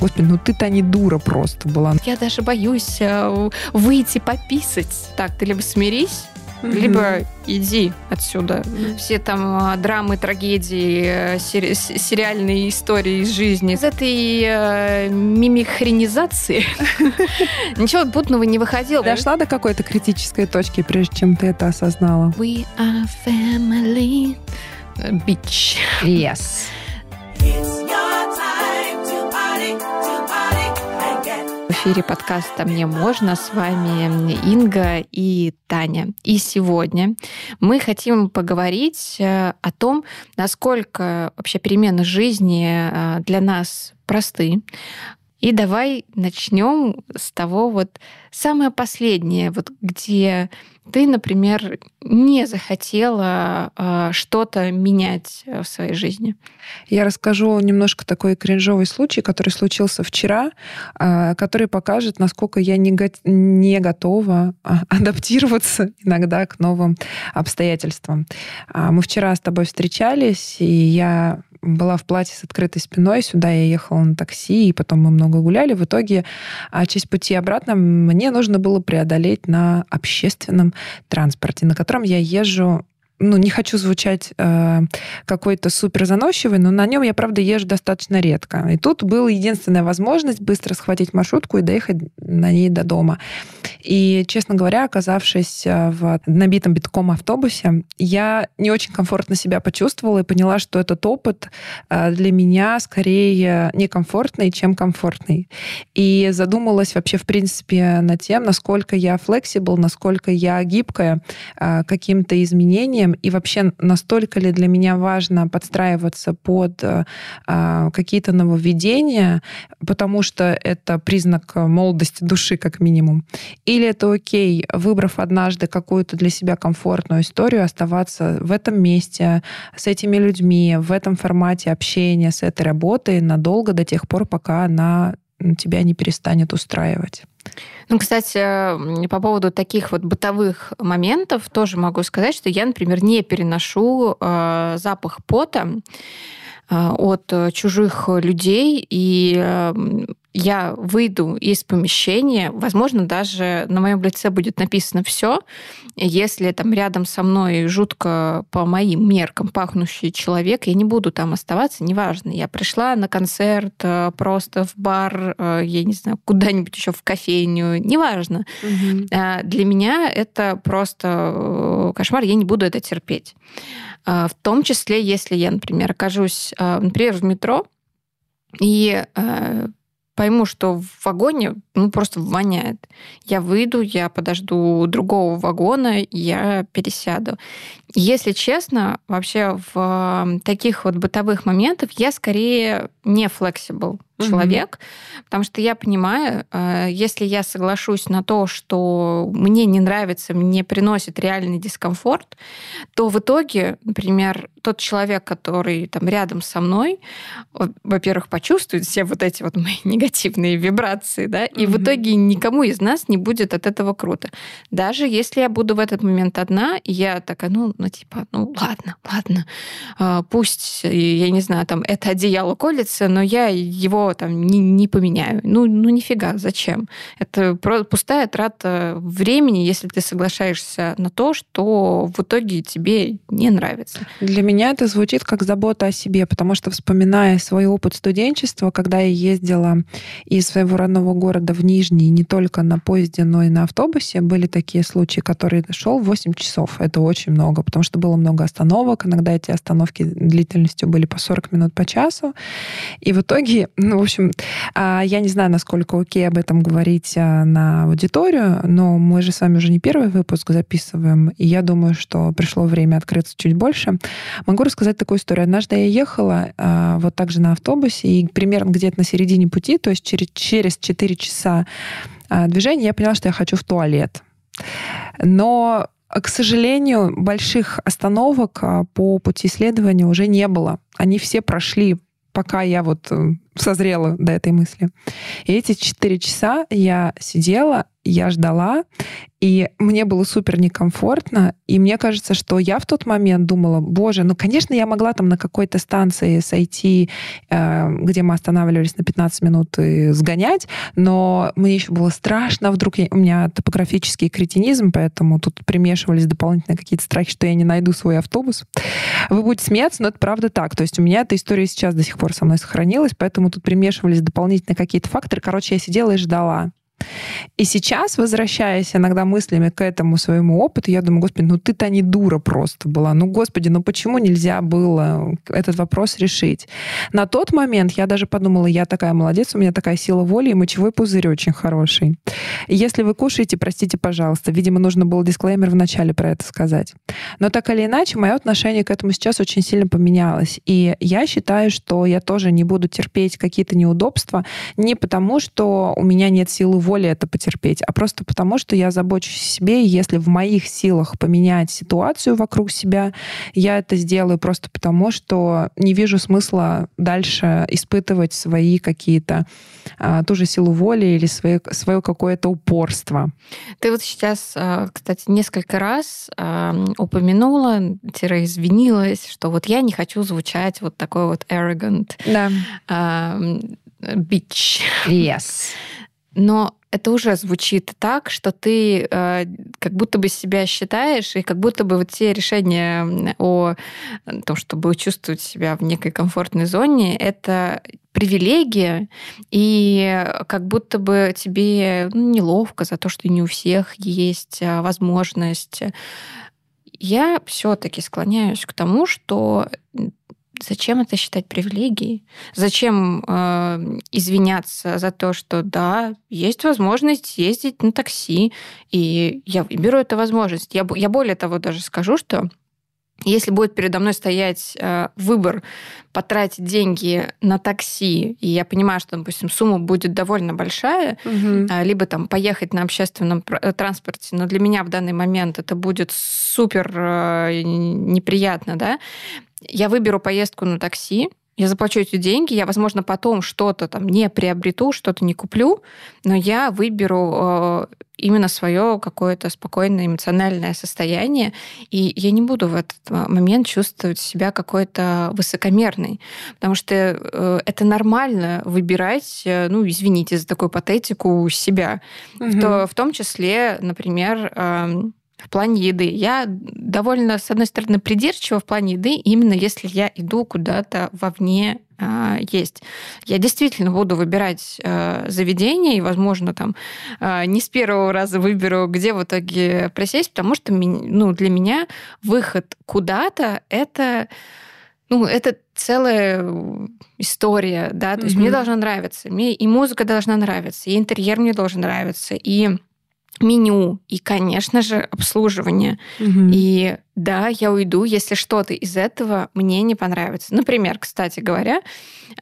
Господи, ну ты-то не дура просто была. Я даже боюсь э, выйти пописать. Так, ты либо смирись, mm-hmm. либо иди отсюда. Mm-hmm. Все там э, драмы, трагедии, э, сери- сериальные истории из жизни. Из этой э, мимихренизации ничего путного не выходило. Дошла до какой-то критической точки, прежде чем ты это осознала? We are family. Bitch. Yes. Эфире подкаста «Мне можно». С вами Инга и Таня. И сегодня мы хотим поговорить э, о том, насколько вообще перемены жизни э, для нас просты, и давай начнем с того вот самое последнее, вот где ты, например, не захотела э, что-то менять в своей жизни. Я расскажу немножко такой кринжовый случай, который случился вчера, э, который покажет, насколько я не, го- не готова адаптироваться иногда к новым обстоятельствам. Мы вчера с тобой встречались, и я была в платье с открытой спиной. Сюда я ехала на такси, и потом мы много гуляли. В итоге а, часть пути обратно мне нужно было преодолеть на общественном транспорте, на котором я езжу ну, не хочу звучать э, какой-то супер заносчивой, но на нем я, правда, езжу достаточно редко. И тут была единственная возможность быстро схватить маршрутку и доехать на ней до дома. И, честно говоря, оказавшись э, в набитом битком автобусе, я не очень комфортно себя почувствовала и поняла, что этот опыт э, для меня скорее некомфортный, чем комфортный. И задумалась вообще, в принципе, над тем, насколько я флексибл, насколько я гибкая э, каким-то изменениям, людям, и вообще настолько ли для меня важно подстраиваться под э, какие-то нововведения, потому что это признак молодости души, как минимум. Или это окей, выбрав однажды какую-то для себя комфортную историю, оставаться в этом месте, с этими людьми, в этом формате общения, с этой работой надолго до тех пор, пока она тебя не перестанет устраивать. Ну, кстати, по поводу таких вот бытовых моментов тоже могу сказать, что я, например, не переношу э, запах пота э, от чужих людей, и э, я выйду из помещения, возможно, даже на моем лице будет написано все, если там рядом со мной жутко по моим меркам пахнущий человек, я не буду там оставаться, неважно. Я пришла на концерт, э, просто в бар, э, я не знаю, куда-нибудь еще в кофейню, неважно. Угу. Для меня это просто э, кошмар, я не буду это терпеть. В том числе, если я, например, окажусь, например, в метро, и пойму, что в вагоне ну, просто воняет. Я выйду, я подожду другого вагона, я пересяду. Если честно, вообще в таких вот бытовых моментах я скорее не flexible человек, mm-hmm. потому что я понимаю, э, если я соглашусь на то, что мне не нравится, мне приносит реальный дискомфорт, то в итоге, например, тот человек, который там рядом со мной, во-первых, почувствует все вот эти вот мои негативные вибрации, да, и mm-hmm. в итоге никому из нас не будет от этого круто. Даже если я буду в этот момент одна, я такая, ну, ну типа, ну, ладно, ладно, э, пусть, я не знаю, там, это одеяло колется, но я его там не, не поменяю. Ну, ну нифига, зачем? Это пустая трата времени, если ты соглашаешься на то, что в итоге тебе не нравится. Для меня это звучит как забота о себе, потому что вспоминая свой опыт студенчества, когда я ездила из своего родного города в Нижний не только на поезде, но и на автобусе, были такие случаи, которые шел 8 часов. Это очень много, потому что было много остановок. Иногда эти остановки длительностью были по 40 минут по часу. И в итоге, ну, в общем, а, я не знаю, насколько окей об этом говорить а, на аудиторию, но мы же с вами уже не первый выпуск записываем, и я думаю, что пришло время открыться чуть больше. Могу рассказать такую историю. Однажды я ехала а, вот так же на автобусе, и примерно где-то на середине пути, то есть через, через 4 часа движения, я поняла, что я хочу в туалет. Но к сожалению, больших остановок по пути исследования уже не было. Они все прошли пока я вот э, созрела до этой мысли. И эти четыре часа я сидела я ждала, и мне было супер некомфортно, и мне кажется, что я в тот момент думала, боже, ну, конечно, я могла там на какой-то станции сойти, э, где мы останавливались на 15 минут и сгонять, но мне еще было страшно, вдруг я, у меня топографический кретинизм, поэтому тут примешивались дополнительно какие-то страхи, что я не найду свой автобус. Вы будете смеяться, но это правда так. То есть у меня эта история сейчас до сих пор со мной сохранилась, поэтому тут примешивались дополнительно какие-то факторы. Короче, я сидела и ждала. И сейчас, возвращаясь иногда мыслями к этому своему опыту, я думаю, господи, ну ты-то не дура просто была. Ну, господи, ну почему нельзя было этот вопрос решить? На тот момент я даже подумала, я такая молодец, у меня такая сила воли, и мочевой пузырь очень хороший. Если вы кушаете, простите, пожалуйста. Видимо, нужно было дисклеймер вначале про это сказать. Но так или иначе, мое отношение к этому сейчас очень сильно поменялось. И я считаю, что я тоже не буду терпеть какие-то неудобства не потому, что у меня нет силы воли, воли это потерпеть, а просто потому, что я забочусь о себе, и если в моих силах поменять ситуацию вокруг себя, я это сделаю просто потому, что не вижу смысла дальше испытывать свои какие-то а, ту же силу воли или свое, свое какое-то упорство. Ты вот сейчас, а, кстати, несколько раз а, упомянула, извинилась, что вот я не хочу звучать вот такой вот arrogant да. bitch. Yes. Но это уже звучит так, что ты э, как будто бы себя считаешь, и как будто бы вот те решения о том, чтобы чувствовать себя в некой комфортной зоне, это привилегия, и как будто бы тебе ну, неловко за то, что не у всех есть э, возможность. Я все-таки склоняюсь к тому, что Зачем это считать привилегией? Зачем э, извиняться за то, что да, есть возможность ездить на такси, и я беру эту возможность. Я, я более того даже скажу, что если будет передо мной стоять э, выбор потратить деньги на такси, и я понимаю, что, допустим, сумма будет довольно большая, угу. э, либо там поехать на общественном э, транспорте, но для меня в данный момент это будет супер э, неприятно, да, я выберу поездку на такси, я заплачу эти деньги, я, возможно, потом что-то там не приобрету, что-то не куплю, но я выберу э, именно свое какое-то спокойное эмоциональное состояние, и я не буду в этот момент чувствовать себя какой-то высокомерной, потому что э, это нормально выбирать, э, ну, извините за такую патетику, себя. Угу. В, в том числе, например, эм, в плане еды. Я довольно, с одной стороны, придирчива в плане еды, именно если я иду куда-то вовне э, есть. Я действительно буду выбирать э, заведение, и, возможно, там э, не с первого раза выберу, где в итоге присесть, потому что ну, для меня выход куда-то это ну, это целая история, да, то есть mm-hmm. мне должно нравиться, мне и музыка должна нравиться, и интерьер мне должен нравиться, и меню и, конечно же, обслуживание. Угу. И да, я уйду, если что-то из этого мне не понравится. Например, кстати говоря,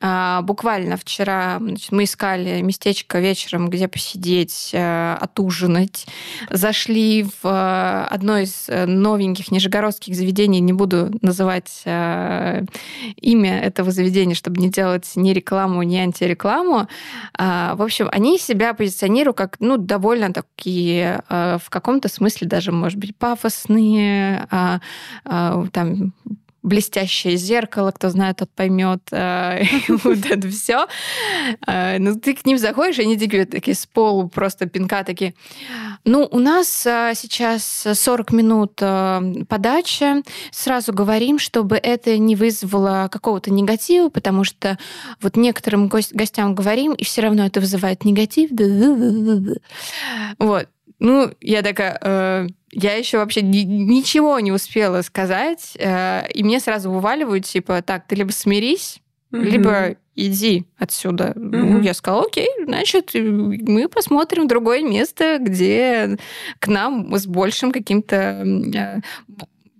а, буквально вчера значит, мы искали местечко вечером, где посидеть, э, отужинать. Зашли в э, одно из э, новеньких нижегородских заведений, не буду называть имя этого заведения, чтобы не делать ни рекламу, ни антирекламу. А, в общем, они себя позиционируют как ну, довольно такие, в каком-то смысле даже, может быть, пафосные, а, а, там блестящее зеркало, кто знает, тот поймет э, вот это все. Э, ну, ты к ним заходишь, они такие, такие с полу просто пинка такие. Ну, у нас сейчас 40 минут подача. Сразу говорим, чтобы это не вызвало какого-то негатива, потому что вот некоторым гостям говорим, и все равно это вызывает негатив. Вот. Ну, я такая, э, я еще вообще ни, ничего не успела сказать, э, и мне сразу вываливают, типа, так, ты либо смирись, mm-hmm. либо иди отсюда. Mm-hmm. Ну, я сказала, окей, значит, мы посмотрим другое место, где к нам с большим каким-то э,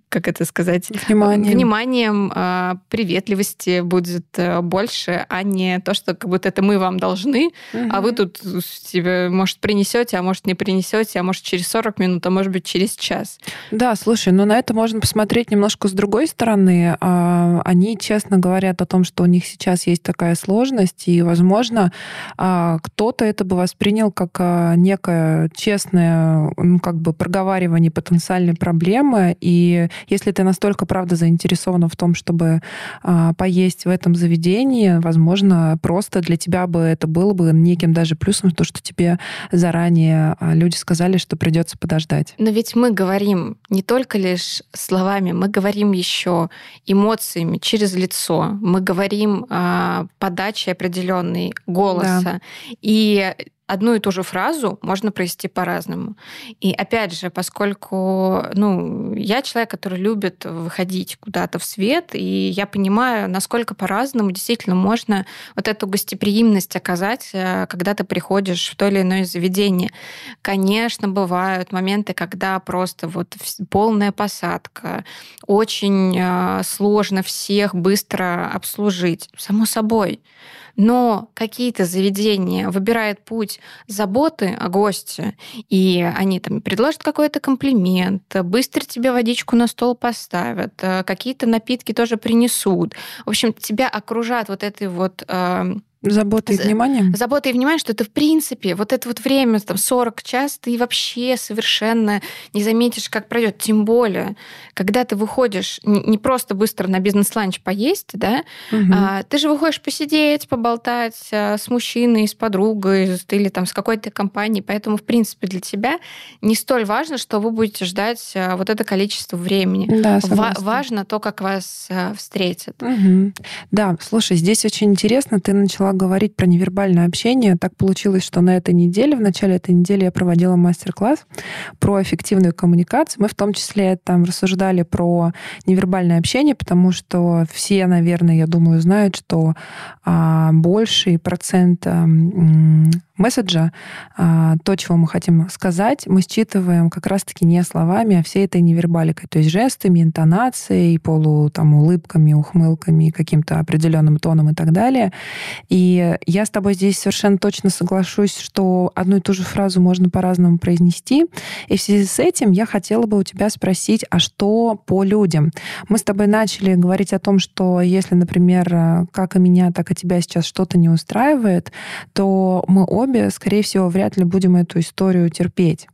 как это сказать, вниманием, вниманием э, приветливости будет э, больше, а не то, что как будто это мы вам должны, угу. а вы тут себе, может, принесете, а может, не принесете, а может, через 40 минут, а может быть, через час. Да, слушай, но на это можно посмотреть немножко с другой стороны. А, они честно говорят о том, что у них сейчас есть такая сложность, и, возможно, а, кто-то это бы воспринял как а, некое честное, ну, как бы проговаривание потенциальной проблемы, и если ты настолько, правда, заинтересована в том, чтобы а, поесть в этом заведении, возможно, просто для тебя бы это было бы неким даже плюсом, то, что тебе заранее а, люди сказали, что придется подождать. Но ведь мы говорим не только лишь словами, мы говорим еще эмоциями через лицо, мы говорим а, подачей определенной голоса. Да. И одну и ту же фразу можно провести по-разному. И опять же, поскольку ну, я человек, который любит выходить куда-то в свет, и я понимаю, насколько по-разному действительно можно вот эту гостеприимность оказать, э, когда ты приходишь в то или иное заведение. Конечно, бывают моменты, когда просто вот полная посадка, очень э, сложно всех быстро обслужить, само собой но какие-то заведения выбирают путь заботы о госте, и они там предложат какой-то комплимент, быстро тебе водичку на стол поставят, э, какие-то напитки тоже принесут. В общем, тебя окружат вот этой вот эм, Забота и внимание? Забота и внимание, что ты, в принципе, вот это вот время, там, 40 час, ты вообще совершенно не заметишь, как пройдет. Тем более, когда ты выходишь не просто быстро на бизнес-ланч поесть, да, угу. а, ты же выходишь посидеть, поболтать а, с мужчиной, с подругой или там с какой-то компанией. Поэтому, в принципе, для тебя не столь важно, что вы будете ждать а, вот это количество времени. Да, Ва- важно то, как вас а, встретят. Угу. Да, слушай, здесь очень интересно, ты начала начала говорить про невербальное общение, так получилось, что на этой неделе, в начале этой недели я проводила мастер-класс про эффективную коммуникацию. Мы в том числе там рассуждали про невербальное общение, потому что все, наверное, я думаю, знают, что а, больший процент а, месседжа, а, то, чего мы хотим сказать, мы считываем как раз-таки не словами, а всей этой невербаликой, то есть жестами, интонацией, полу там, улыбками, ухмылками, каким-то определенным тоном и так далее. И я с тобой здесь совершенно точно соглашусь, что одну и ту же фразу можно по-разному произнести. И в связи с этим я хотела бы у тебя спросить, а что по людям? Мы с тобой начали говорить о том, что если, например, как и меня, так и тебя сейчас что-то не устраивает, то мы обе обе, скорее всего, вряд ли будем эту историю терпеть.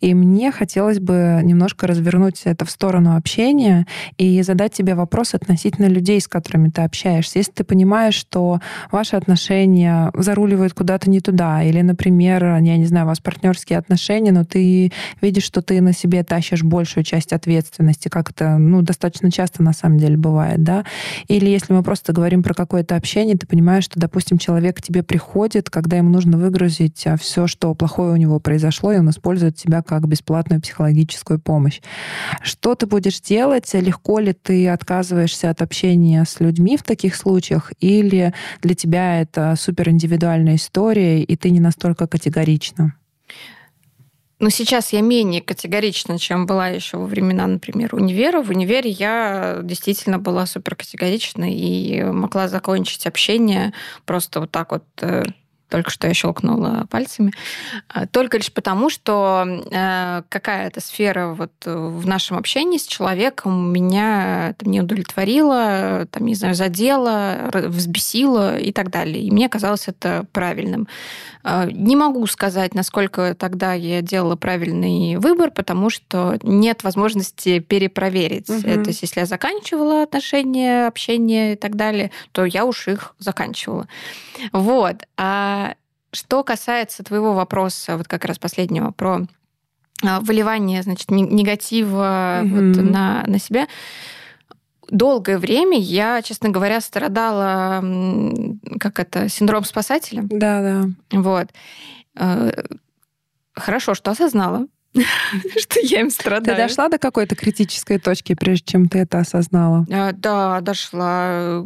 И мне хотелось бы немножко развернуть это в сторону общения и задать тебе вопрос относительно людей, с которыми ты общаешься. Если ты понимаешь, что ваши отношения заруливают куда-то не туда, или, например, я не знаю, у вас партнерские отношения, но ты видишь, что ты на себе тащишь большую часть ответственности, как это ну, достаточно часто на самом деле бывает, да, или если мы просто говорим про какое-то общение, ты понимаешь, что, допустим, человек к тебе приходит, когда ему нужно выгрузить а, все, что плохое у него произошло, и он использует тебя как бесплатную психологическую помощь. Что ты будешь делать? Легко ли ты отказываешься от общения с людьми в таких случаях? Или для тебя это супер индивидуальная история, и ты не настолько категорична? Ну, сейчас я менее категорична, чем была еще во времена, например, универа. В универе я действительно была супер категорична и могла закончить общение просто вот так вот э, только что я щелкнула пальцами, а, только лишь потому, что э, какая-то сфера вот в нашем общении с человеком меня там, не удовлетворила, там, не знаю, задела, взбесила и так далее. И мне казалось это правильным. А, не могу сказать, насколько тогда я делала правильный выбор, потому что нет возможности перепроверить. Угу. То есть, если я заканчивала отношения, общение и так далее, то я уж их заканчивала. Вот. А что касается твоего вопроса, вот как раз последнего, про а, выливание, значит, негатива mm-hmm. вот на, на себя, долгое время я, честно говоря, страдала, как это, синдром спасателя. Да, да. Вот. Э, хорошо, что осознала, что я им страдаю. Ты дошла до какой-то критической точки, прежде чем ты это осознала? А, да, дошла.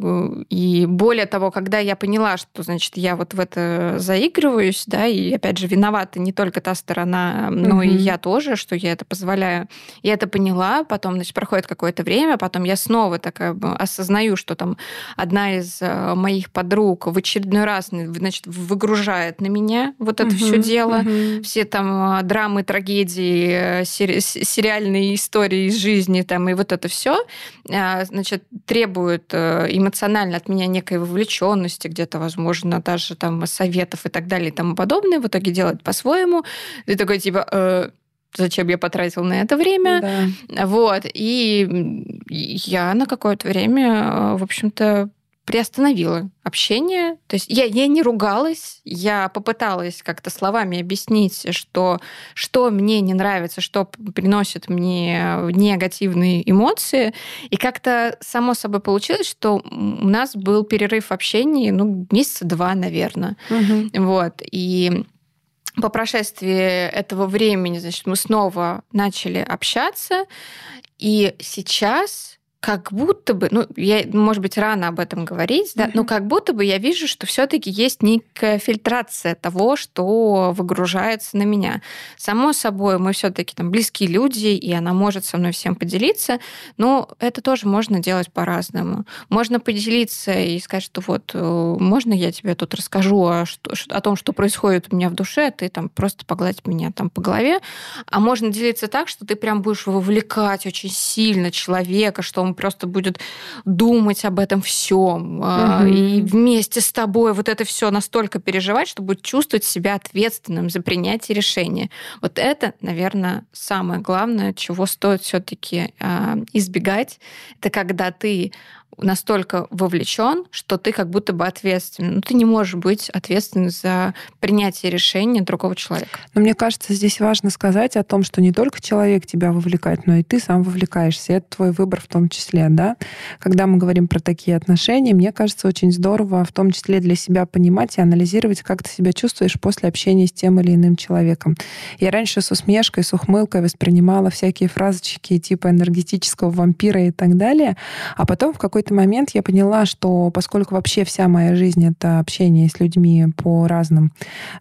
И более того, когда я поняла, что, значит, я вот в это заигрываюсь, да, и, опять же, виновата не только та сторона, но и я тоже, что я это позволяю. Я это поняла, потом, значит, проходит какое-то время, потом я снова такая осознаю, что там одна из э, моих подруг в очередной раз, значит, выгружает на меня вот это все дело, все там э, драмы, трагедии, комедии, э, сери- сериальные истории из жизни, там, и вот это все, э, значит, требует э, эмоционально от меня некой вовлеченности, где-то, возможно, даже там советов и так далее и тому подобное, в итоге делает по-своему. Ты такой, типа, э, зачем я потратил на это время. Да. Вот. И я на какое-то время, в общем-то, приостановила общение. То есть я, я не ругалась, я попыталась как-то словами объяснить, что, что мне не нравится, что приносит мне негативные эмоции. И как-то само собой получилось, что у нас был перерыв в общении, ну, месяца два, наверное. Угу. Вот. И по прошествии этого времени, значит, мы снова начали общаться. И сейчас как будто бы, ну, я, может быть, рано об этом говорить, да, mm-hmm. но как будто бы я вижу, что все-таки есть некая фильтрация того, что выгружается на меня. Само собой, мы все-таки там близкие люди, и она может со мной всем поделиться, но это тоже можно делать по-разному. Можно поделиться и сказать, что вот, э, можно я тебе тут расскажу о, что, о том, что происходит у меня в душе, а ты там просто погладь меня там по голове. А можно делиться так, что ты прям будешь вовлекать очень сильно человека, что он просто будет думать об этом всем угу. и вместе с тобой вот это все настолько переживать, что будет чувствовать себя ответственным за принятие решения. Вот это, наверное, самое главное, чего стоит все-таки а, избегать. Это когда ты настолько вовлечен, что ты как будто бы ответственен. Ну, ты не можешь быть ответственным за принятие решения другого человека. Но мне кажется, здесь важно сказать о том, что не только человек тебя вовлекает, но и ты сам вовлекаешься. Это твой выбор в том числе, да? Когда мы говорим про такие отношения, мне кажется, очень здорово в том числе для себя понимать и анализировать, как ты себя чувствуешь после общения с тем или иным человеком. Я раньше с усмешкой, с ухмылкой воспринимала всякие фразочки типа энергетического вампира и так далее, а потом в какой какой-то момент я поняла, что поскольку вообще вся моя жизнь — это общение с людьми по разным,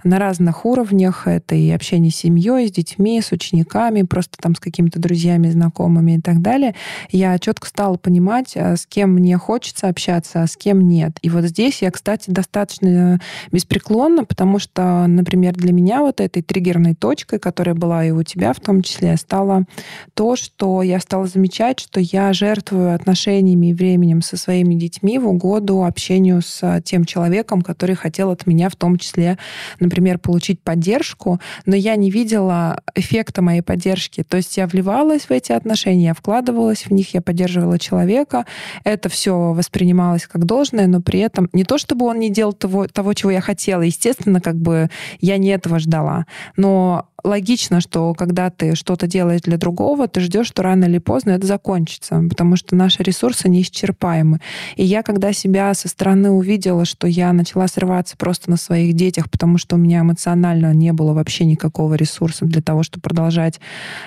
на разных уровнях, это и общение с семьей, с детьми, с учениками, просто там с какими-то друзьями, знакомыми и так далее, я четко стала понимать, а, с кем мне хочется общаться, а с кем нет. И вот здесь я, кстати, достаточно беспреклонна, потому что, например, для меня вот этой триггерной точкой, которая была и у тебя в том числе, стало то, что я стала замечать, что я жертвую отношениями и временем временем со своими детьми в угоду общению с тем человеком, который хотел от меня в том числе, например, получить поддержку, но я не видела эффекта моей поддержки. То есть я вливалась в эти отношения, я вкладывалась в них, я поддерживала человека. Это все воспринималось как должное, но при этом не то, чтобы он не делал того, того чего я хотела. Естественно, как бы я не этого ждала. Но логично, что когда ты что-то делаешь для другого, ты ждешь, что рано или поздно это закончится, потому что наши ресурсы неисчерпаемы. И я, когда себя со стороны увидела, что я начала срываться просто на своих детях, потому что у меня эмоционально не было вообще никакого ресурса для того, чтобы продолжать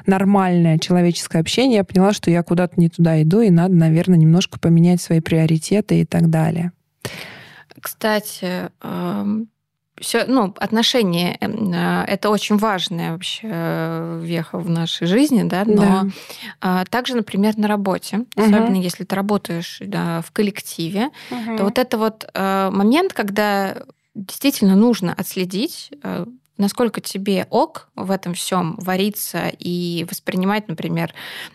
нормальное человеческое общение, я поняла, что я куда-то не туда иду, и надо, наверное, немножко поменять свои приоритеты и так далее. Кстати, все, ну, отношения эм, а, это очень важная вообще э, веха в нашей жизни, да, но да. А, также, например, на работе, угу. особенно если ты работаешь да, в коллективе, угу. то вот это вот э, момент, когда действительно нужно отследить э, насколько тебе ок в этом всем вариться и воспринимать, например,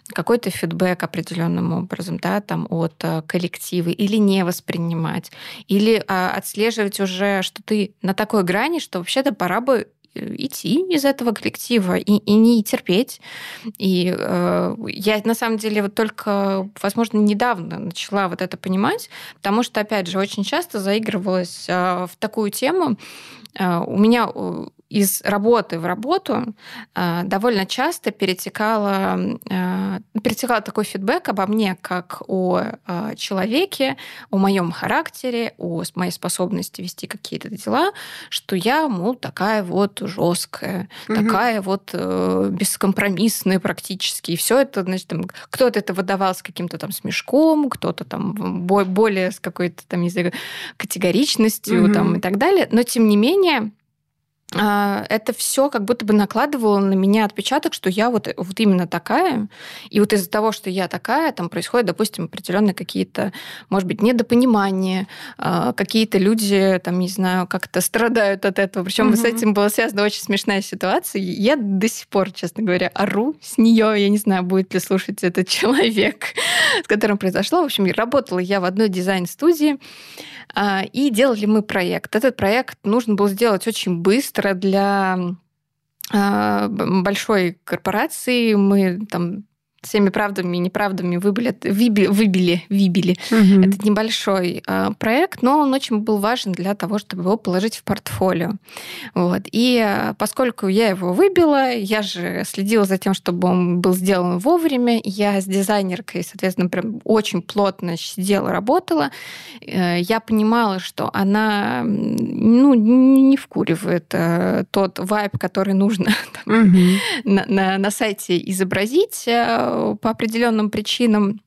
какой-то фидбэк определенным образом, да, там от э, коллектива, или не воспринимать, или а, отслеживать уже, что ты на такой грани, что вообще-то пора бы э, идти из этого коллектива и, и не терпеть. И э, я на самом деле вот только, возможно, недавно начала вот это понимать, потому что, опять же, очень часто заигрывалась э, в такую тему. Э, у меня из работы в работу э, довольно часто перетекало, э, перетекал такой фидбэк обо мне как о э, человеке, о моем характере, о моей способности вести какие-то дела, что я, мол, такая вот жесткая, угу. такая вот бескомпромиссная практически. И все это, значит, там, кто-то это выдавал с каким-то там смешком, кто-то там более с какой-то там, не знаю, категоричностью угу. там, и так далее. Но, тем не менее, это все как будто бы накладывало на меня отпечаток, что я вот, вот именно такая. И вот из-за того, что я такая, там происходят, допустим, определенные какие-то, может быть, недопонимания, а, какие-то люди, там, не знаю, как-то страдают от этого. Причем угу. с этим была связана очень смешная ситуация. Я до сих пор, честно говоря, ору с нее. Я не знаю, будет ли слушать этот человек, с которым произошло. В общем, работала я в одной дизайн-студии, а, и делали мы проект. Этот проект нужно было сделать очень быстро для а, большой корпорации. Мы там всеми правдами и неправдами выбили, выбили, выбили, выбили угу. этот небольшой э, проект, но он очень был важен для того, чтобы его положить в портфолио. Вот. И э, поскольку я его выбила, я же следила за тем, чтобы он был сделан вовремя, я с дизайнеркой, соответственно, прям очень плотно сидела, работала, э, я понимала, что она ну, не вкуривает э, тот вайб, который нужно там, угу. на, на, на сайте изобразить, э, по определенным причинам.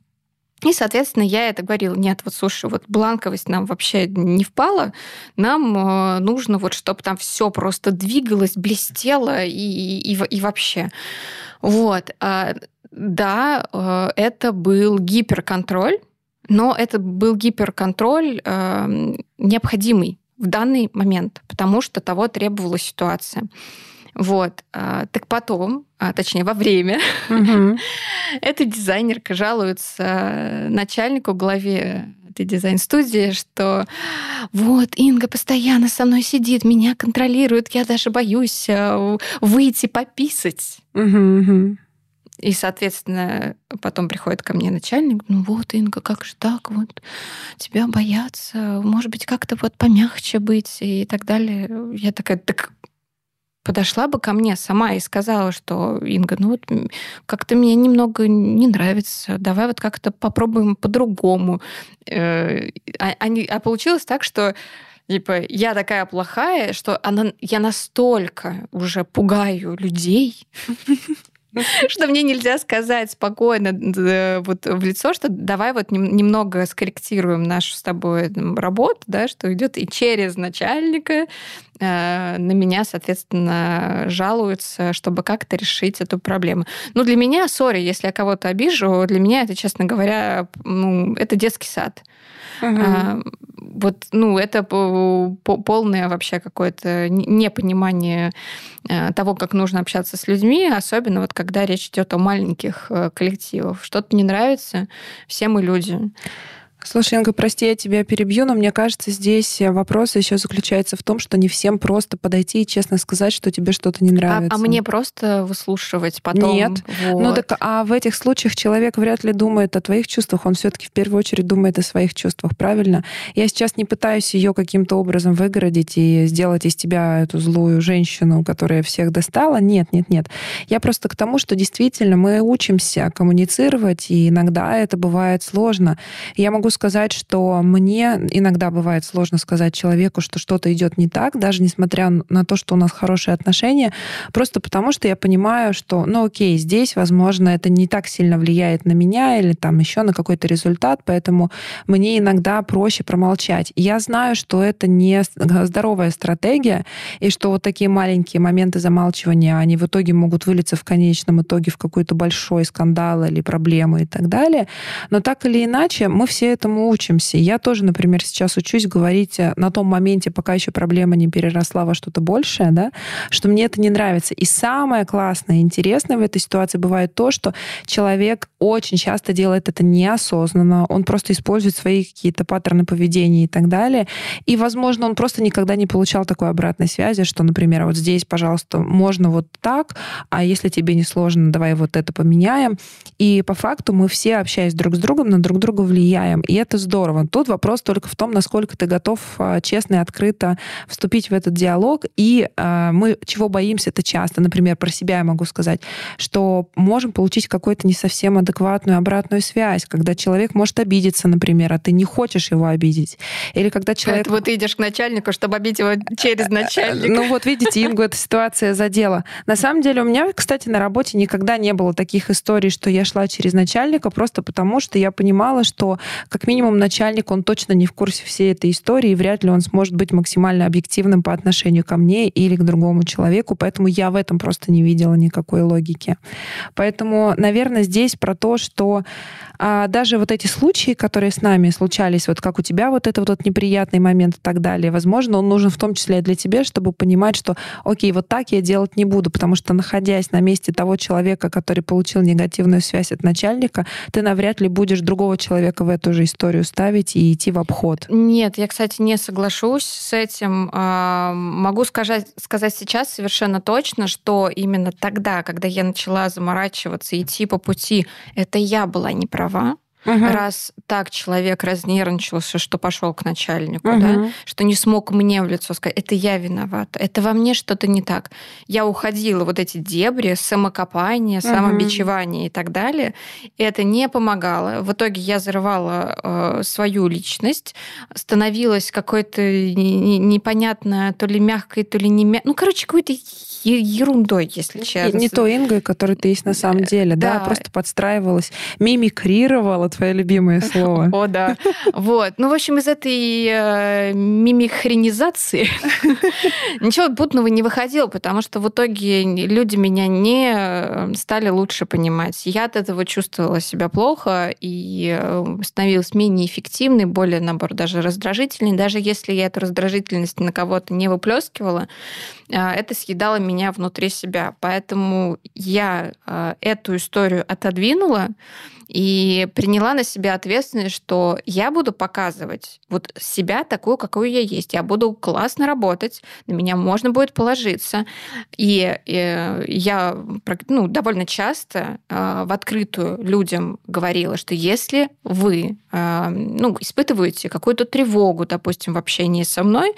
И, соответственно, я это говорила, нет, вот слушай, вот бланковость нам вообще не впала, нам э, нужно вот, чтобы там все просто двигалось, блестело и, и, и вообще. Вот. А, да, э, это был гиперконтроль, но это был гиперконтроль э, необходимый в данный момент, потому что того требовала ситуация. Вот. А, так потом, а, точнее, во время, угу. эта дизайнерка жалуется начальнику, главе этой дизайн-студии, что вот Инга постоянно со мной сидит, меня контролирует, я даже боюсь а, выйти пописать. Угу, И, соответственно, потом приходит ко мне начальник, ну вот, Инга, как же так, вот, тебя боятся, может быть, как-то вот помягче быть и так далее. Я такая, так подошла бы ко мне сама и сказала, что Инга, ну вот как-то мне немного не нравится, давай вот как-то попробуем по-другому. Э, а, а получилось так, что типа я такая плохая, что она, я настолько уже пугаю людей, что мне нельзя сказать спокойно вот в лицо, что давай вот немного скорректируем нашу с тобой работу, да, что идет и через начальника э, на меня, соответственно, жалуются, чтобы как-то решить эту проблему. Ну, для меня, сори, если я кого-то обижу, для меня это, честно говоря, ну, это детский сад. А, вот, ну, это полное вообще какое-то непонимание э, того, как нужно общаться с людьми, особенно вот когда речь идет о маленьких э, коллективах. Что-то не нравится, все мы люди. Слушай, Инга, прости, я тебя перебью, но мне кажется, здесь вопрос еще заключается в том, что не всем просто подойти и честно сказать, что тебе что-то не нравится. А, а мне просто выслушивать потом? Нет. Вот. Ну так, а в этих случаях человек вряд ли думает о твоих чувствах, он все-таки в первую очередь думает о своих чувствах, правильно? Я сейчас не пытаюсь ее каким-то образом выгородить и сделать из тебя эту злую женщину, которая всех достала. Нет, нет, нет. Я просто к тому, что действительно мы учимся коммуницировать, и иногда это бывает сложно. Я могу сказать, что мне иногда бывает сложно сказать человеку, что что-то идет не так, даже несмотря на то, что у нас хорошие отношения, просто потому что я понимаю, что, ну окей, здесь, возможно, это не так сильно влияет на меня или там еще на какой-то результат, поэтому мне иногда проще промолчать. Я знаю, что это не здоровая стратегия, и что вот такие маленькие моменты замалчивания, они в итоге могут вылиться в конечном итоге в какой-то большой скандал или проблему и так далее. Но так или иначе, мы все это этому учимся. Я тоже, например, сейчас учусь говорить э, на том моменте, пока еще проблема не переросла во что-то большее, да, что мне это не нравится. И самое классное и интересное в этой ситуации бывает то, что человек очень часто делает это неосознанно, он просто использует свои какие-то паттерны поведения и так далее. И, возможно, он просто никогда не получал такой обратной связи, что, например, вот здесь, пожалуйста, можно вот так, а если тебе не сложно, давай вот это поменяем. И по факту мы все, общаясь друг с другом, на друг друга влияем. и это здорово. Тут вопрос только в том, насколько ты готов а, честно и открыто вступить в этот диалог. И э, мы чего боимся это часто, например, про себя я могу сказать, что можем получить какую-то не совсем адекватную обратную связь, когда человек может обидеться, например, а ты не хочешь его обидеть. Или когда человек... вот ты идешь к начальнику, чтобы обидеть его через начальника. Ну вот видите, Ингу эта ситуация задела. На самом деле у меня, кстати, на работе никогда не было таких историй, что я шла через начальника, просто потому что я понимала, что как минимум начальник, он точно не в курсе всей этой истории, и вряд ли он сможет быть максимально объективным по отношению ко мне или к другому человеку, поэтому я в этом просто не видела никакой логики. Поэтому, наверное, здесь про то, что а, даже вот эти случаи, которые с нами случались, вот как у тебя вот этот вот неприятный момент и так далее, возможно, он нужен в том числе и для тебя, чтобы понимать, что, окей, вот так я делать не буду, потому что, находясь на месте того человека, который получил негативную связь от начальника, ты навряд ли будешь другого человека в эту же историю ставить и идти в обход. Нет, я, кстати, не соглашусь с этим. А, могу сказать, сказать сейчас совершенно точно, что именно тогда, когда я начала заморачиваться, идти по пути, это я была avant. Угу. Раз так человек разнервничался, что пошел к начальнику, угу. да, что не смог мне в лицо сказать, это я виновата, это во мне что-то не так. Я уходила вот эти дебри, самокопание, самобичевание угу. и так далее. И это не помогало. В итоге я зарывала э, свою личность, становилась какой-то непонятное, то ли мягкой, то ли не мягкой. Ну, короче, какой-то ерундой, если честно. Не то Ингой, которой ты есть на самом э, деле, да, да просто подстраивалась, мимикрировала, твое любимое слово. О, да. Вот. Ну, в общем, из этой э, мимихренизации ничего путного не выходило, потому что в итоге люди меня не э, стали лучше понимать. Я от этого чувствовала себя плохо и э, становилась менее эффективной, более, наоборот, даже раздражительной. Даже если я эту раздражительность на кого-то не выплескивала, это съедало меня внутри себя. Поэтому я эту историю отодвинула, и приняла на себя ответственность, что я буду показывать вот себя такую, какую я есть. Я буду классно работать, на меня можно будет положиться. И, и я ну, довольно часто э, в открытую людям говорила, что если вы э, ну, испытываете какую-то тревогу, допустим, в общении со мной,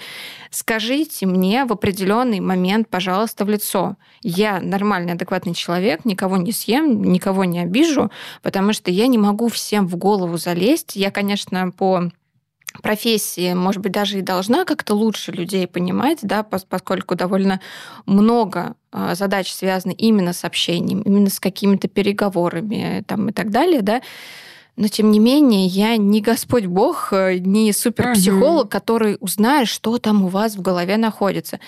скажите мне в определенный момент, пожалуйста, в лицо. Я нормальный, адекватный человек, никого не съем, никого не обижу, потому что я не могу всем в голову залезть. Я, конечно, по профессии, может быть, даже и должна как-то лучше людей понимать, да, поскольку довольно много а, задач связаны именно с общением, именно с какими-то переговорами там, и так далее, да, но тем не менее, я не Господь Бог, э, не суперпсихолог, угу. который узнает, что там у вас в голове находится.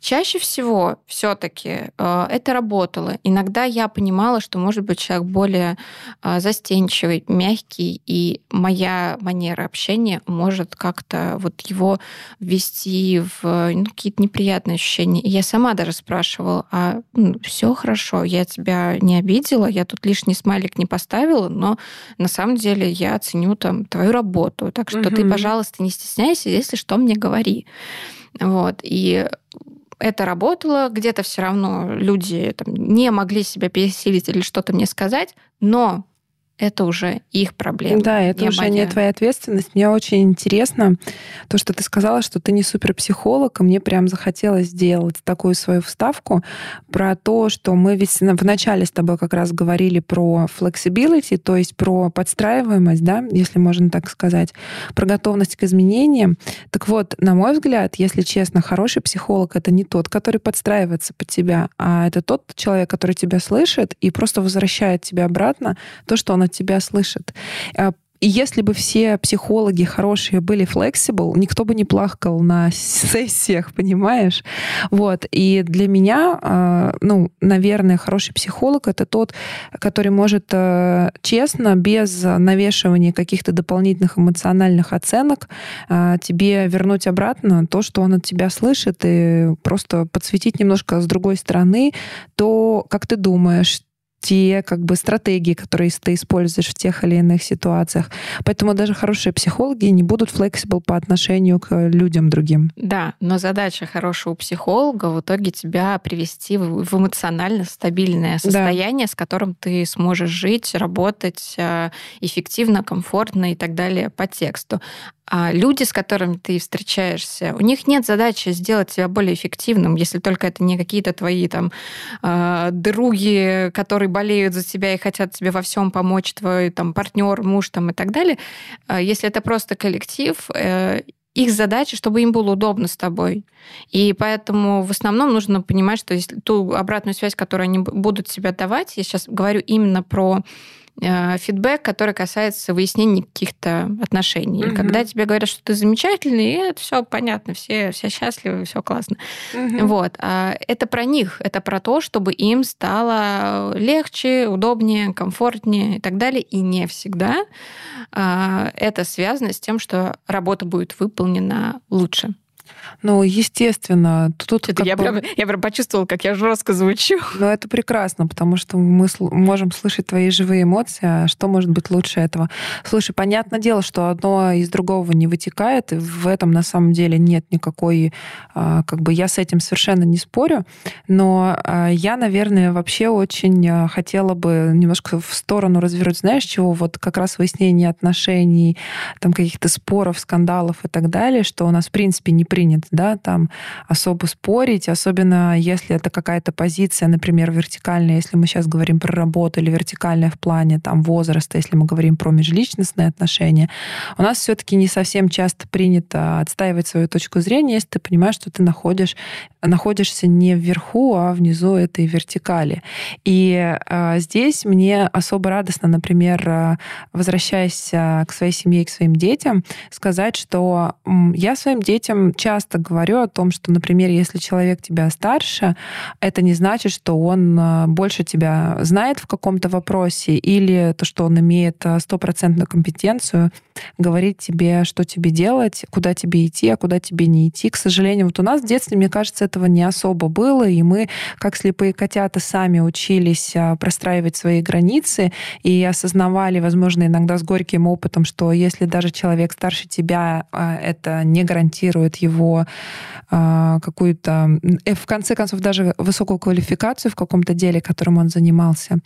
Чаще всего все-таки э, это работало. Иногда я понимала, что, может быть, человек более э, застенчивый, мягкий, и моя манера общения может как-то вот его ввести в ну, какие-то неприятные ощущения. И я сама даже спрашивала, а ну, все хорошо, я тебя не обидела, я тут лишний смайлик не поставила, но на самом деле я ценю там твою работу. Так что угу. ты, пожалуйста, не стесняйся, если что, мне говори. Вот. И это работало, где-то все равно люди там, не могли себя пересилить или что-то мне сказать, но это уже их проблема. Да, это не уже моя. не твоя ответственность. Мне очень интересно то, что ты сказала, что ты не суперпсихолог, и мне прям захотелось сделать такую свою вставку про то, что мы ведь в начале с тобой как раз говорили про flexibility, то есть про подстраиваемость, да, если можно так сказать, про готовность к изменениям. Так вот, на мой взгляд, если честно, хороший психолог — это не тот, который подстраивается под тебя, а это тот человек, который тебя слышит и просто возвращает тебя обратно то, что он тебя слышит. А, и если бы все психологи хорошие были flexible, никто бы не плакал на сессиях, понимаешь? Вот. И для меня, а, ну, наверное, хороший психолог — это тот, который может а, честно, без навешивания каких-то дополнительных эмоциональных оценок тебе вернуть обратно то, что он от тебя слышит, и просто подсветить немножко с другой стороны то, как ты думаешь, те как бы стратегии, которые ты используешь в тех или иных ситуациях. Поэтому даже хорошие психологи не будут flexible по отношению к людям другим. Да, но задача хорошего психолога в итоге тебя привести в эмоционально стабильное состояние, да. с которым ты сможешь жить, работать э, эффективно, комфортно и так далее по тексту. А люди, с которыми ты встречаешься, у них нет задачи сделать тебя более эффективным, если только это не какие-то твои там э, други, которые болеют за тебя и хотят тебе во всем помочь, твой там партнер, муж там и так далее. А если это просто коллектив, э, их задача, чтобы им было удобно с тобой. И поэтому в основном нужно понимать, что если ту обратную связь, которую они будут тебе давать, я сейчас говорю именно про фидбэк, который касается выяснения каких-то отношений. Угу. Когда тебе говорят, что ты замечательный, и это все понятно, все, все счастливы, все классно. Угу. Вот. А это про них, это про то, чтобы им стало легче, удобнее, комфортнее и так далее. И не всегда а, это связано с тем, что работа будет выполнена лучше. Ну, естественно. Тут это я, бы... прям, я прям почувствовала, как я жестко звучу. Ну, это прекрасно, потому что мы сл- можем слышать твои живые эмоции, а что может быть лучше этого? Слушай, понятное дело, что одно из другого не вытекает, и в этом на самом деле нет никакой... А, как бы я с этим совершенно не спорю, но а, я, наверное, вообще очень а, хотела бы немножко в сторону развернуть, знаешь, чего? Вот как раз выяснение отношений, там каких-то споров, скандалов и так далее, что у нас, в принципе, не принято принято, да, там особо спорить, особенно если это какая-то позиция, например, вертикальная, если мы сейчас говорим про работу, или вертикальная в плане там возраста, если мы говорим про межличностные отношения, у нас все-таки не совсем часто принято отстаивать свою точку зрения, если ты понимаешь, что ты находишь, находишься не вверху, а внизу этой вертикали. И э, здесь мне особо радостно, например, э, возвращаясь э, к своей семье и к своим детям, сказать, что я своим детям часто часто говорю о том, что, например, если человек тебя старше, это не значит, что он э, больше тебя знает в каком-то вопросе или то, что он имеет э, стопроцентную компетенцию говорить тебе, что тебе делать, куда тебе идти, а куда тебе не идти. К сожалению, вот у нас в детстве, мне кажется, этого не особо было, и мы, как слепые котята, сами учились э, простраивать свои границы и осознавали, возможно, иногда с горьким опытом, что если даже человек старше тебя, это не гарантирует его а, какую-то, э, в конце концов, даже высокую квалификацию в каком-то деле, которым он занимался.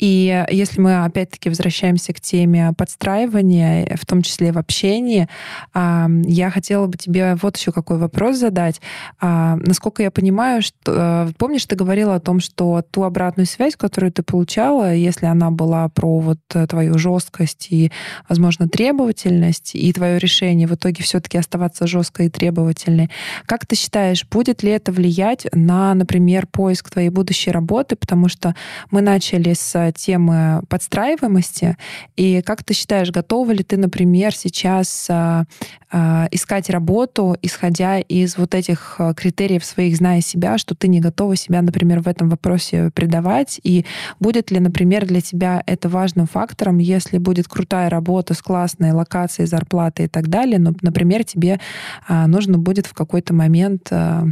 И если мы опять-таки возвращаемся к теме подстраивания, в том числе в общении, а, я хотела бы тебе вот еще какой вопрос задать. А, насколько я понимаю, что э, помнишь, ты говорила о том, что ту обратную связь, которую ты получала, если она была про вот твою жесткость и, возможно, требовательность, и твое решение в итоге все-таки оставаться жесткой и требовательной, профессиональной. Как ты считаешь, будет ли это влиять на, например, поиск твоей будущей работы? Потому что мы начали с темы подстраиваемости. И как ты считаешь, готова ли ты, например, сейчас а, а, искать работу, исходя из вот этих критериев своих, зная себя, что ты не готова себя, например, в этом вопросе предавать? И будет ли, например, для тебя это важным фактором, если будет крутая работа с классной локацией, зарплатой и так далее, но, например, тебе нужно будет в какой-то момент э,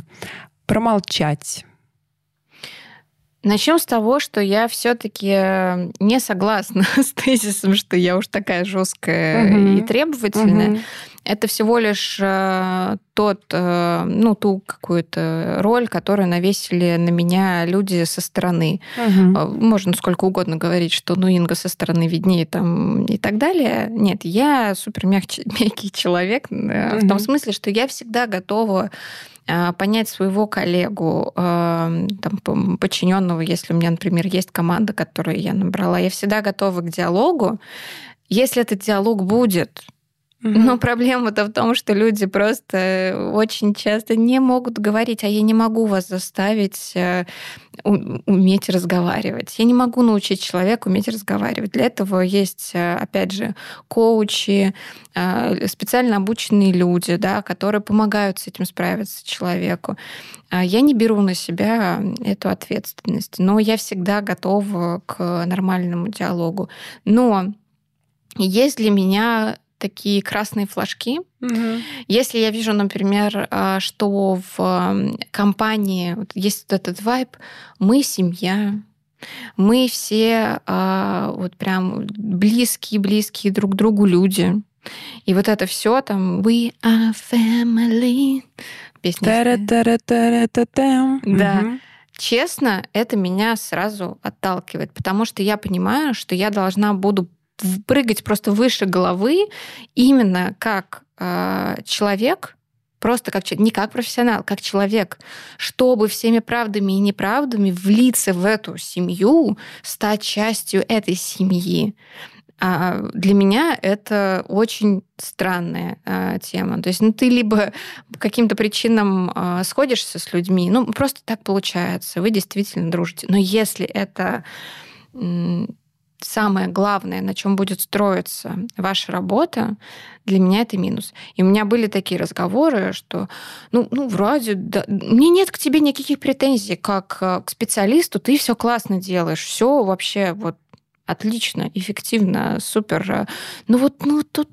промолчать. Начнем с того, что я все-таки э, не согласна с тезисом, что я уж такая жесткая угу. и требовательная. Угу. Это всего лишь э, тот, э, ну, ту какую-то роль, которую навесили на меня люди со стороны. Угу. Можно сколько угодно говорить, что ну Инга со стороны виднее там и так далее. Нет, я супер мягкий, мягкий человек угу. в том смысле, что я всегда готова понять своего коллегу, а, там, подчиненного, если у меня, например, есть команда, которую я набрала, я всегда готова к диалогу. Если этот диалог будет, но проблема-то в том, что люди просто очень часто не могут говорить, а я не могу вас заставить э, уметь разговаривать. Я не могу научить человека уметь разговаривать. Для этого есть, э, опять же, коучи, э, специально обученные люди, да, которые помогают с этим справиться человеку. А я не беру на себя эту ответственность, но я всегда готова к нормальному диалогу. Но есть для меня такие красные флажки. Угу. Если я вижу, например, а, что в компании есть вот этот вайб, мы семья, Мы все э, вот прям близкие-близкие друг другу люди. И вот это все там We are family. Песня. Да. Честно, это меня сразу отталкивает, потому что я понимаю, что я должна буду прыгать просто выше головы именно как э, человек, просто как не как профессионал, как человек, чтобы всеми правдами и неправдами влиться в эту семью, стать частью этой семьи. А для меня это очень странная а, тема. То есть, ну, ты либо по каким-то причинам а, сходишься с людьми, ну, просто так получается, вы действительно дружите. Но если это самое главное, на чем будет строиться ваша работа, для меня это минус. И у меня были такие разговоры, что, ну, ну вроде, да, мне нет к тебе никаких претензий, как э, к специалисту, ты все классно делаешь, все вообще вот отлично, эффективно, супер. Ну вот, ну тут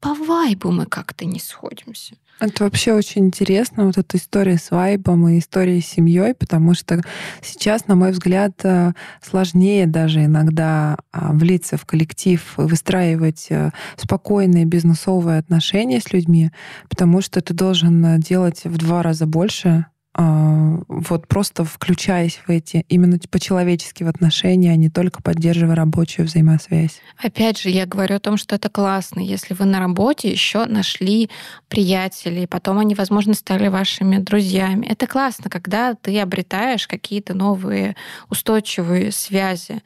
по вайбу мы как-то не сходимся. Это вообще очень интересно, вот эта история с вайбом и история с семьей, потому что сейчас, на мой взгляд, э, сложнее даже иногда а, влиться в коллектив, выстраивать э, спокойные бизнесовые отношения с людьми, потому что ты должен э, делать в два раза больше вот просто включаясь в эти именно по-человечески в отношения, а не только поддерживая рабочую взаимосвязь. Опять же, я говорю о том, что это классно, если вы на работе еще нашли приятелей, потом они, возможно, стали вашими друзьями. Это классно, когда ты обретаешь какие-то новые устойчивые связи.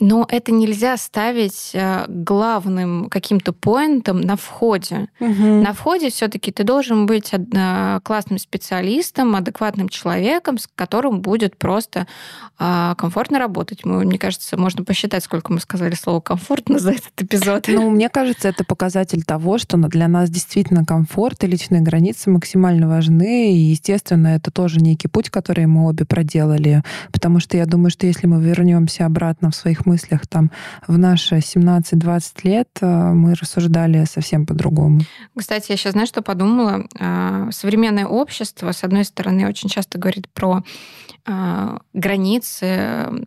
Но это нельзя ставить э, главным каким-то поинтом на входе. Угу. На входе все-таки ты должен быть э, классным специалистом, адекватным человеком, с которым будет просто а, комфортно работать. Мы, мне кажется, можно посчитать, сколько мы сказали слово комфортно за этот эпизод. Ну, мне кажется, это показатель того, что для нас действительно комфорт и личные границы максимально важны. И, естественно, это тоже некий путь, который мы обе проделали. Потому что я думаю, что если мы вернемся обратно в своих мыслях там в наши 17-20 лет э, мы рассуждали совсем по-другому. Кстати, я сейчас, знаешь, что подумала? А, современное общество, с одной стороны, очень часто говорит про а, границы,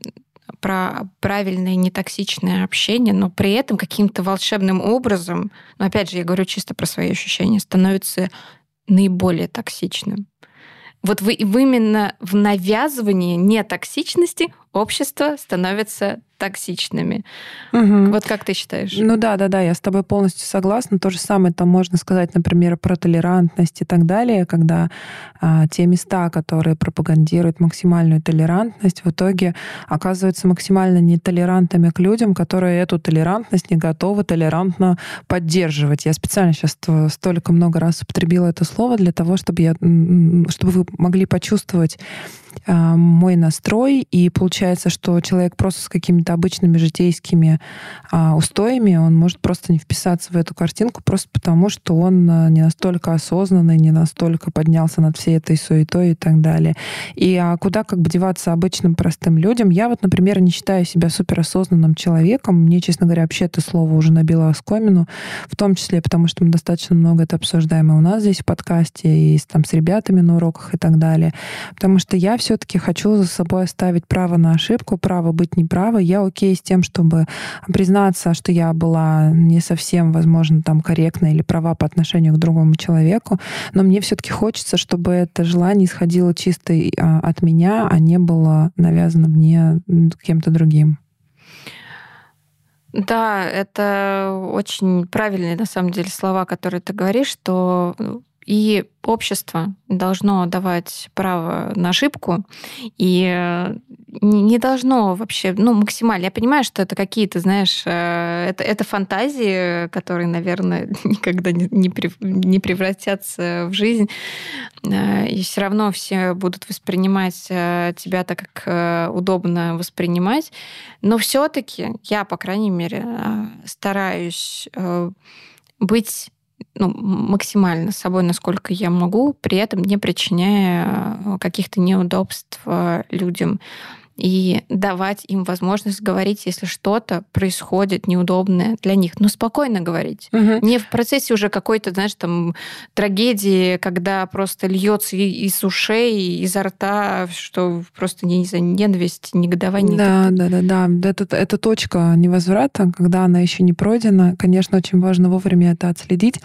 про правильное нетоксичное общение, но при этом каким-то волшебным образом, но опять же, я говорю чисто про свои ощущения, становится наиболее токсичным. Вот вы, именно в навязывании нетоксичности общество становится токсичными. Угу. Вот как ты считаешь? Ну да, да, да, я с тобой полностью согласна. То же самое там можно сказать, например, про толерантность и так далее, когда а, те места, которые пропагандируют максимальную толерантность, в итоге оказываются максимально нетолерантными к людям, которые эту толерантность не готовы толерантно поддерживать. Я специально сейчас столько много раз употребила это слово для того, чтобы, я, чтобы вы могли почувствовать мой настрой, и получается, что человек просто с какими-то обычными житейскими а, устоями, он может просто не вписаться в эту картинку, просто потому что он а, не настолько осознанный, не настолько поднялся над всей этой суетой и так далее. И а куда как бы деваться обычным простым людям? Я вот, например, не считаю себя суперосознанным человеком. Мне, честно говоря, вообще это слово уже набило оскомину, в том числе потому, что мы достаточно много это обсуждаем и у нас здесь в подкасте, и там с ребятами на уроках и так далее. Потому что я все-таки хочу за собой оставить право на ошибку, право быть неправой. Я окей с тем, чтобы признаться, что я была не совсем, возможно, там корректна или права по отношению к другому человеку, но мне все-таки хочется, чтобы это желание исходило чисто а, от меня, а не было навязано мне кем-то другим. Да, это очень правильные на самом деле слова, которые ты говоришь, что и общество должно давать право на ошибку и э, не должно вообще, ну, максимально. Я понимаю, что это какие-то, знаешь, э, это, это фантазии, которые, наверное, никогда не, не превратятся в жизнь. Э, и все равно все будут воспринимать тебя так, как удобно воспринимать. Но все-таки я, по крайней мере, стараюсь быть ну, максимально собой, насколько я могу, при этом не причиняя э, каких-то неудобств э, людям. И давать им возможность говорить, если что-то происходит неудобное для них. Но спокойно говорить. Угу. Не в процессе уже какой-то, знаешь, там трагедии, когда просто льется из ушей, изо рта, что просто не за ненависть, негодование. Да, да, да, да. Это, это точка невозврата, когда она еще не пройдена. Конечно, очень важно вовремя это отследить.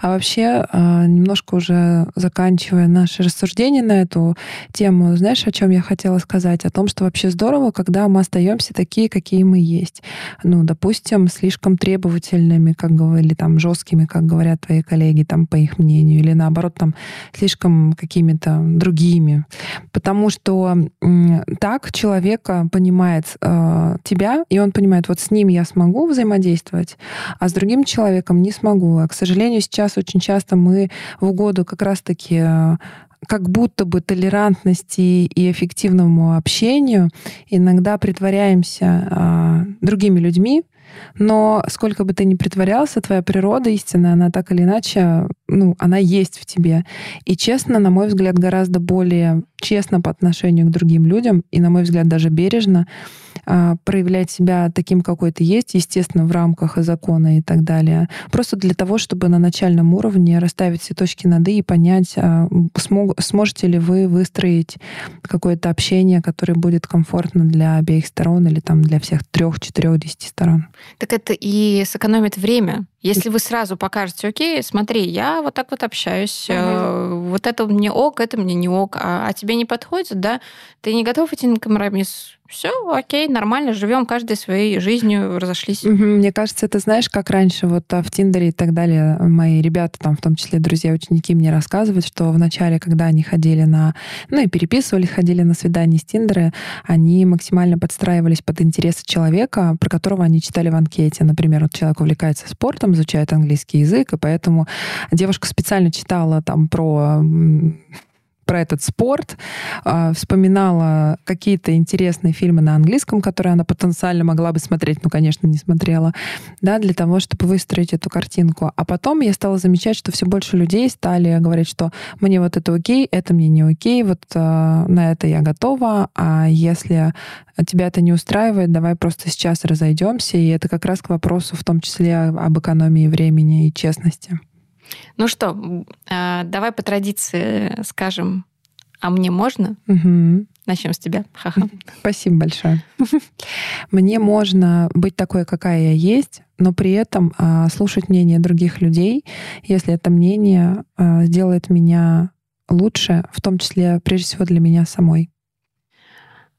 А вообще, а, немножко уже заканчивая наше рассуждение на эту тему, знаешь, о чем я хотела сказать? О том, что вообще здорово, когда мы остаемся такие, какие мы есть. Ну, допустим, слишком требовательными, как говорили, там, жесткими, как говорят твои коллеги, там, по их мнению, или наоборот, там, слишком какими-то другими. Потому что так человека понимает э, тебя, и он понимает, вот с ним я смогу взаимодействовать, а с другим человеком не смогу. А, к сожалению, сейчас очень часто мы в угоду как раз-таки э, как будто бы толерантности и эффективному общению иногда притворяемся а, другими людьми, но сколько бы ты ни притворялся, твоя природа истинная, она так или иначе, ну, она есть в тебе. И честно, на мой взгляд, гораздо более честно по отношению к другим людям, и, на мой взгляд, даже бережно, а, проявлять себя таким, какой ты есть, естественно, в рамках закона и так далее. Просто для того, чтобы на начальном уровне расставить все точки над «и» и понять, а, смог, сможете ли вы выстроить какое-то общение, которое будет комфортно для обеих сторон или там для всех трех, четырех, десяти сторон. Так это и сэкономит время. Если вы сразу покажете, окей, смотри, я вот так вот общаюсь, угу. вот это мне ок, это мне не ок, а, а тебе не подходит, да, ты не готов идти на компромисс, все, окей, нормально, живем каждой своей жизнью, разошлись. Мне кажется, это знаешь, как раньше вот а, в Тиндере и так далее мои ребята, там в том числе друзья, ученики мне рассказывают, что в начале, когда они ходили на, ну и переписывались, ходили на свидания с Тиндера, они максимально подстраивались под интересы человека, про которого они читали в анкете. Например, вот человек увлекается спортом, изучает английский язык, и поэтому девушка специально читала там про про этот спорт, а, вспоминала какие-то интересные фильмы на английском, которые она потенциально могла бы смотреть, но, конечно, не смотрела, да, для того, чтобы выстроить эту картинку. А потом я стала замечать, что все больше людей стали говорить, что мне вот это окей, это мне не окей, вот а, на это я готова, а если тебя это не устраивает, давай просто сейчас разойдемся. И это как раз к вопросу в том числе об экономии времени и честности. Ну что, а, давай по традиции скажем, а мне можно? Угу. Начнем с тебя. Ха-ха. Спасибо большое. Мне можно быть такой, какая я есть, но при этом а, слушать мнение других людей, если это мнение а, сделает меня лучше, в том числе, прежде всего, для меня самой.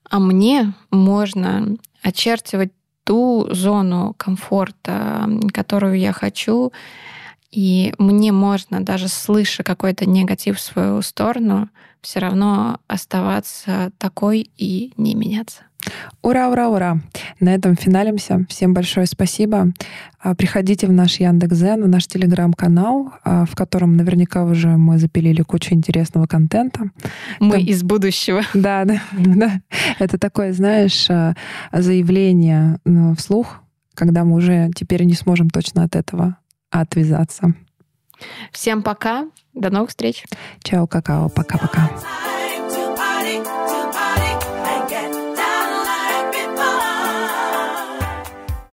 А мне можно очерчивать ту зону комфорта, которую я хочу, и мне можно, даже слыша какой-то негатив в свою сторону, все равно оставаться такой и не меняться. Ура, ура, ура! На этом финалимся. Всем большое спасибо. А, приходите в наш Яндекс.Зен, в наш телеграм-канал, а, в котором наверняка уже мы запилили кучу интересного контента. Мы Там... из будущего. Да, да, да. Это такое, знаешь, а, заявление ну, вслух, когда мы уже теперь не сможем точно от этого отвязаться. Всем пока. До новых встреч. Чао, какао. Пока-пока.